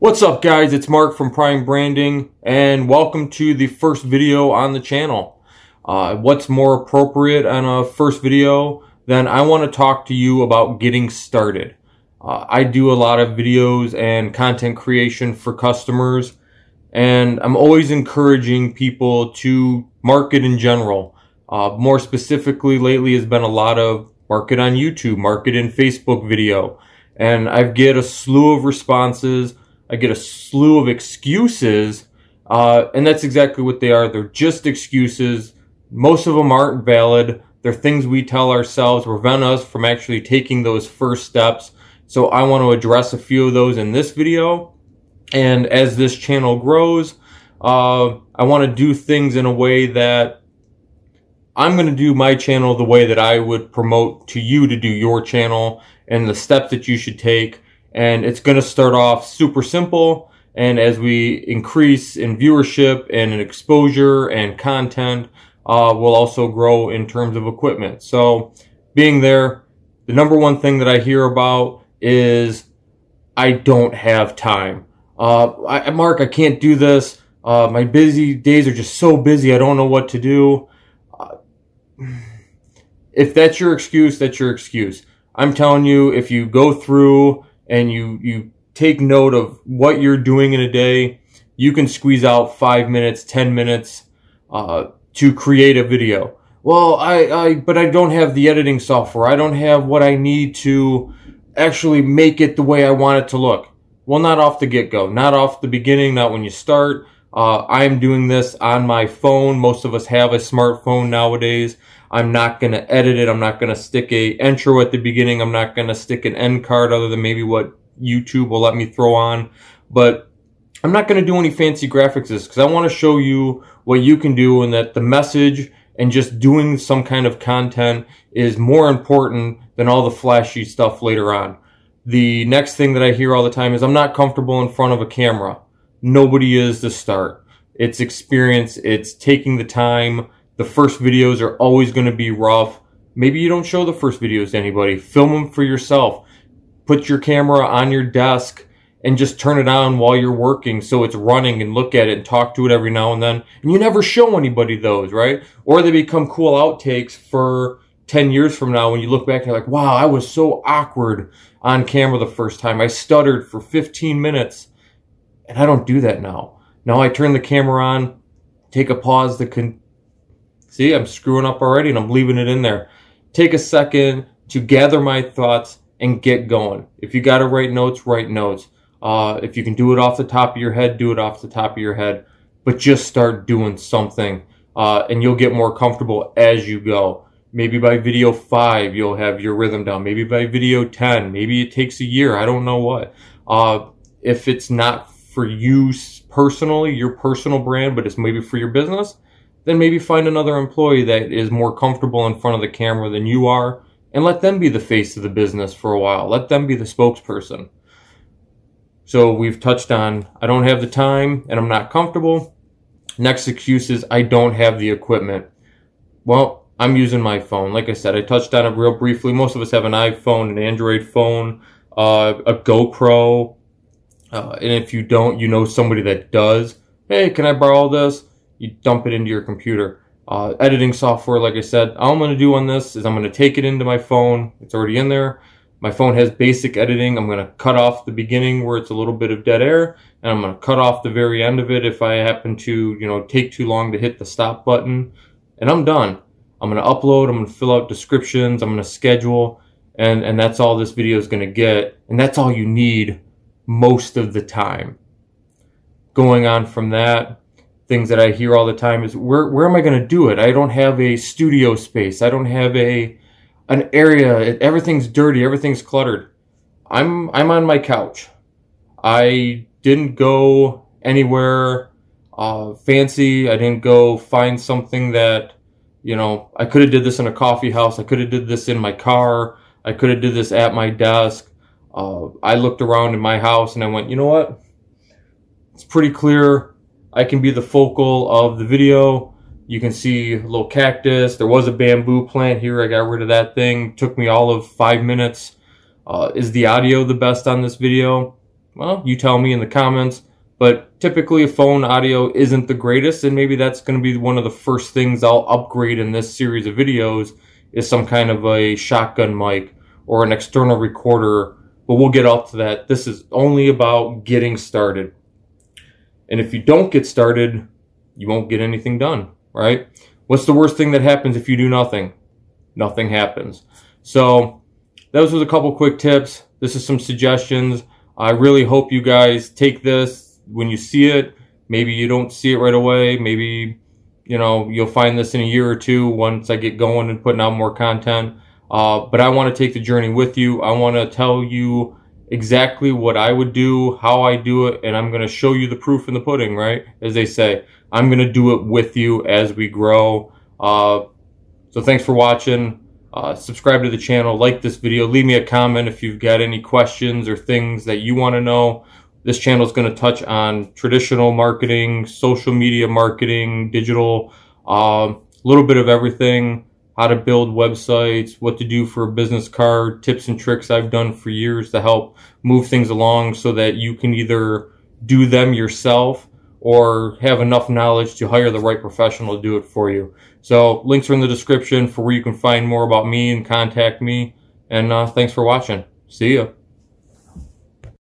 What's up guys, it's Mark from Prime Branding and welcome to the first video on the channel. Uh, what's more appropriate on a first video than I want to talk to you about getting started. Uh, I do a lot of videos and content creation for customers and I'm always encouraging people to market in general. Uh, more specifically lately has been a lot of market on YouTube, market in Facebook video and I get a slew of responses I get a slew of excuses, uh, and that's exactly what they are. They're just excuses. Most of them aren't valid. They're things we tell ourselves prevent us from actually taking those first steps. So I want to address a few of those in this video. And as this channel grows, uh, I want to do things in a way that I'm going to do my channel the way that I would promote to you to do your channel and the steps that you should take and it's going to start off super simple. And as we increase in viewership and in exposure and content, uh, will also grow in terms of equipment. So being there, the number one thing that I hear about is I don't have time. Uh, I, Mark, I can't do this. Uh, my busy days are just so busy. I don't know what to do. Uh, if that's your excuse, that's your excuse. I'm telling you, if you go through and you you take note of what you're doing in a day, you can squeeze out five minutes, ten minutes uh, to create a video. Well, I, I but I don't have the editing software. I don't have what I need to actually make it the way I want it to look. Well, not off the get go, not off the beginning, not when you start. Uh, I'm doing this on my phone. Most of us have a smartphone nowadays. I'm not going to edit it. I'm not going to stick a intro at the beginning. I'm not going to stick an end card other than maybe what YouTube will let me throw on. But I'm not going to do any fancy graphics because I want to show you what you can do and that the message and just doing some kind of content is more important than all the flashy stuff later on. The next thing that I hear all the time is I'm not comfortable in front of a camera. Nobody is to start. It's experience. It's taking the time the first videos are always going to be rough. Maybe you don't show the first videos to anybody. Film them for yourself. Put your camera on your desk and just turn it on while you're working so it's running and look at it and talk to it every now and then. And you never show anybody those, right? Or they become cool outtakes for 10 years from now when you look back and you're like, wow, I was so awkward on camera the first time. I stuttered for 15 minutes. And I don't do that now. Now I turn the camera on, take a pause to con- See, I'm screwing up already and I'm leaving it in there. Take a second to gather my thoughts and get going. If you got to write notes, write notes. Uh, if you can do it off the top of your head, do it off the top of your head. But just start doing something, uh, and you'll get more comfortable as you go. Maybe by video five, you'll have your rhythm down. Maybe by video 10. Maybe it takes a year. I don't know what. Uh, if it's not for you personally, your personal brand, but it's maybe for your business, then maybe find another employee that is more comfortable in front of the camera than you are and let them be the face of the business for a while. Let them be the spokesperson. So we've touched on I don't have the time and I'm not comfortable. Next excuse is I don't have the equipment. Well, I'm using my phone. Like I said, I touched on it real briefly. Most of us have an iPhone, an Android phone, uh, a GoPro. Uh, and if you don't, you know somebody that does. Hey, can I borrow this? you dump it into your computer. Uh, editing software, like I said, all I'm going to do on this is I'm going to take it into my phone. It's already in there. My phone has basic editing. I'm going to cut off the beginning where it's a little bit of dead air, and I'm going to cut off the very end of it if I happen to, you know, take too long to hit the stop button. And I'm done. I'm going to upload. I'm going to fill out descriptions. I'm going to schedule, and and that's all this video is going to get. And that's all you need most of the time. Going on from that, things that I hear all the time is where where am I going to do it? I don't have a studio space. I don't have a an area. Everything's dirty. Everything's cluttered. I'm I'm on my couch. I didn't go anywhere uh, fancy. I didn't go find something that you know. I could have did this in a coffee house. I could have did this in my car. I could have did this at my desk. Uh, I looked around in my house and I went, you know what? It's pretty clear I can be the focal of the video. You can see a little cactus. There was a bamboo plant here. I got rid of that thing. Took me all of five minutes. Uh, is the audio the best on this video? Well, you tell me in the comments. But typically, a phone audio isn't the greatest, and maybe that's going to be one of the first things I'll upgrade in this series of videos is some kind of a shotgun mic or an external recorder. But we'll get up to that. This is only about getting started. And if you don't get started, you won't get anything done, right? What's the worst thing that happens if you do nothing? Nothing happens. So, those was a couple quick tips. This is some suggestions. I really hope you guys take this when you see it. Maybe you don't see it right away. Maybe, you know, you'll find this in a year or two once I get going and putting out more content. Uh, but I want to take the journey with you. I want to tell you exactly what I would do, how I do it, and I'm going to show you the proof in the pudding, right? As they say, I'm going to do it with you as we grow. Uh, so thanks for watching. Uh, subscribe to the channel, like this video, leave me a comment if you've got any questions or things that you want to know. This channel is going to touch on traditional marketing, social media marketing, digital, a uh, little bit of everything, how to build websites, what to do for a business card, tips and tricks I've done for years to help move things along so that you can either do them yourself or have enough knowledge to hire the right professional to do it for you. So links are in the description for where you can find more about me and contact me. And uh, thanks for watching. See ya.